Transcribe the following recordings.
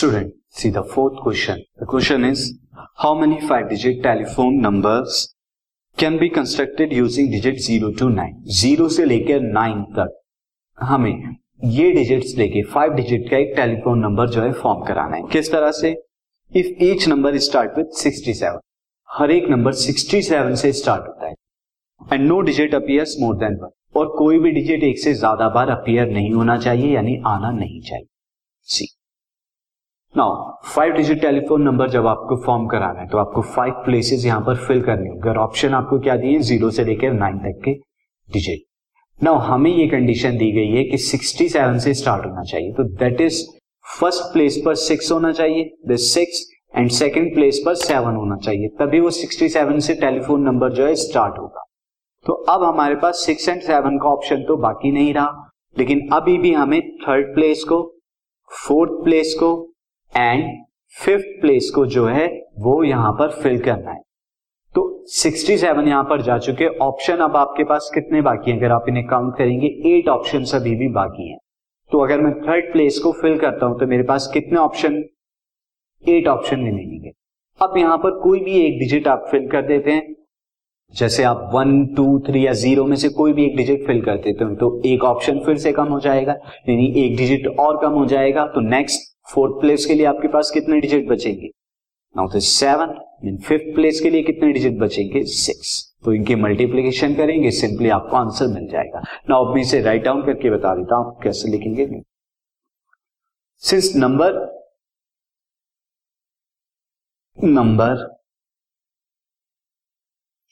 Student, see the fourth question. The question is, how many five-digit telephone numbers can be constructed using digit zero to nine zero से लेकर nine तक। हमें ये digits लेके five digit का एक telephone number जो है फॉर्म कराना है। किस तरह से? If each number start with 67 हर एक नंबर 67 से स्टार्ट होता है। And no digit appears more than one और कोई भी डिजिट एक से ज़्यादा बार अपियर नहीं होना चाहिए यानी आना नहीं चाहिए। See now five digit telephone number जब आपको फॉर्म कराना है तो आपको फाइव प्लेसेस यहाँ पर फिल करने होंगे और ऑप्शन आपको क्या दिए? ज़ीरो से लेकर नाइन तक के डिजिट नाउ हमें ये कंडीशन दी गई है कि 67 से स्टार्ट होना चाहिए। तो दैट इज़ फ़र्स्ट प्लेस पर सिक्स होना चाहिए सिक्स एंड सेकंड प्लेस पर सेवन होना चाहिए। तभी वो 67 से टेलीफोन नंबर जो है स्टार्ट होगा। तो अब हमारे पास सिक्स एंड सेवन का ऑप्शन तो बाकी नहीं रहा। लेकिन अभी भी हमें थर्ड प्लेस को फोर्थ प्लेस को एंड फिफ्थ प्लेस को जो है, वो यहाँ पर फिल करना है। तो 67 यहाँ पर जा चुके ऑप्शन अब आपके पास कितने बाकी हैं? अगर आप इन्हें काउंट करेंगे एट ऑप्शन अभी भी बाकी हैं। तो अगर मैं थर्ड प्लेस को फिल करता हूँ तो मेरे पास कितने ऑप्शन एट ऑप्शन रिमेनिंग अब यहाँ पर कोई भी एक डिजिट आप फिल कर देते हैं। जैसे आप वन टू थ्री या ज़ीरो में से कोई भी एक डिजिट फिल कर देते हो तो एक ऑप्शन फिर से कम हो जाएगा। यानी एक डिजिट और कम हो जाएगा। तो नेक्स्ट फोर्थ प्लेस के लिए आपके पास कितने डिजिट बचेंगे? नाउ तो सेवन मीन फिफ्थ प्लेस के लिए कितने डिजिट बचेंगे? सिक्स तो इनकी मल्टीप्लीकेशन करेंगे सिंपली आपको आंसर मिल जाएगा। ना अब मैं इसे राइट डाउन करके बता देता हूँ आप कैसे लिखेंगे। Since number number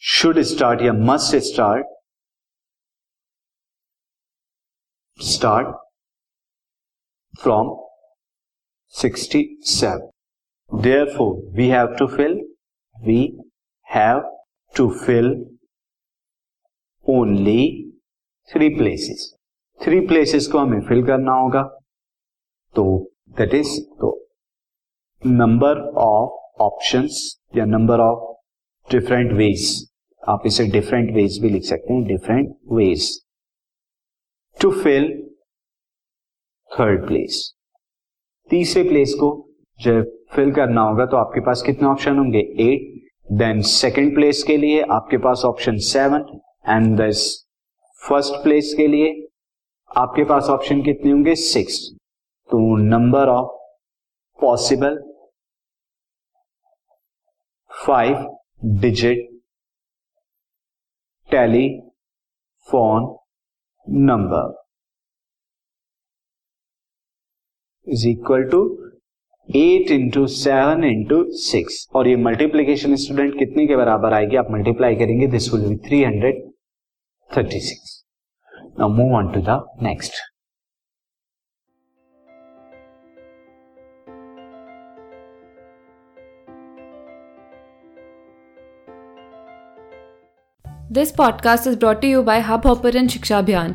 should start या must start start from 67. Therefore, we have to fill, we have to fill only three places three places को हमें फिल करना होगा। तो दैट इज़ तो नंबर ऑफ़ ऑप्शंस या नंबर ऑफ़ डिफरेंट वेज आप इसे डिफरेंट वेज भी लिख सकते हैं different ways to fill third place तीसरे प्लेस को जब फिल करना होगा तो आपके पास कितने ऑप्शन होंगे? एट देन सेकेंड प्लेस के लिए आपके पास option seven and this first place के लिए आपके पास ऑप्शन कितने होंगे? सिक्स तो number of possible five digit telephone number is equal to eight into seven into six और ये मल्टीप्लीकेशन स्टूडेंट कितने के बराबर आएगी? आप मल्टीप्लाई करेंगे this will be three hundred thirty six now move on to the next this podcast is brought you by hub hopper Shiksha Abhiyan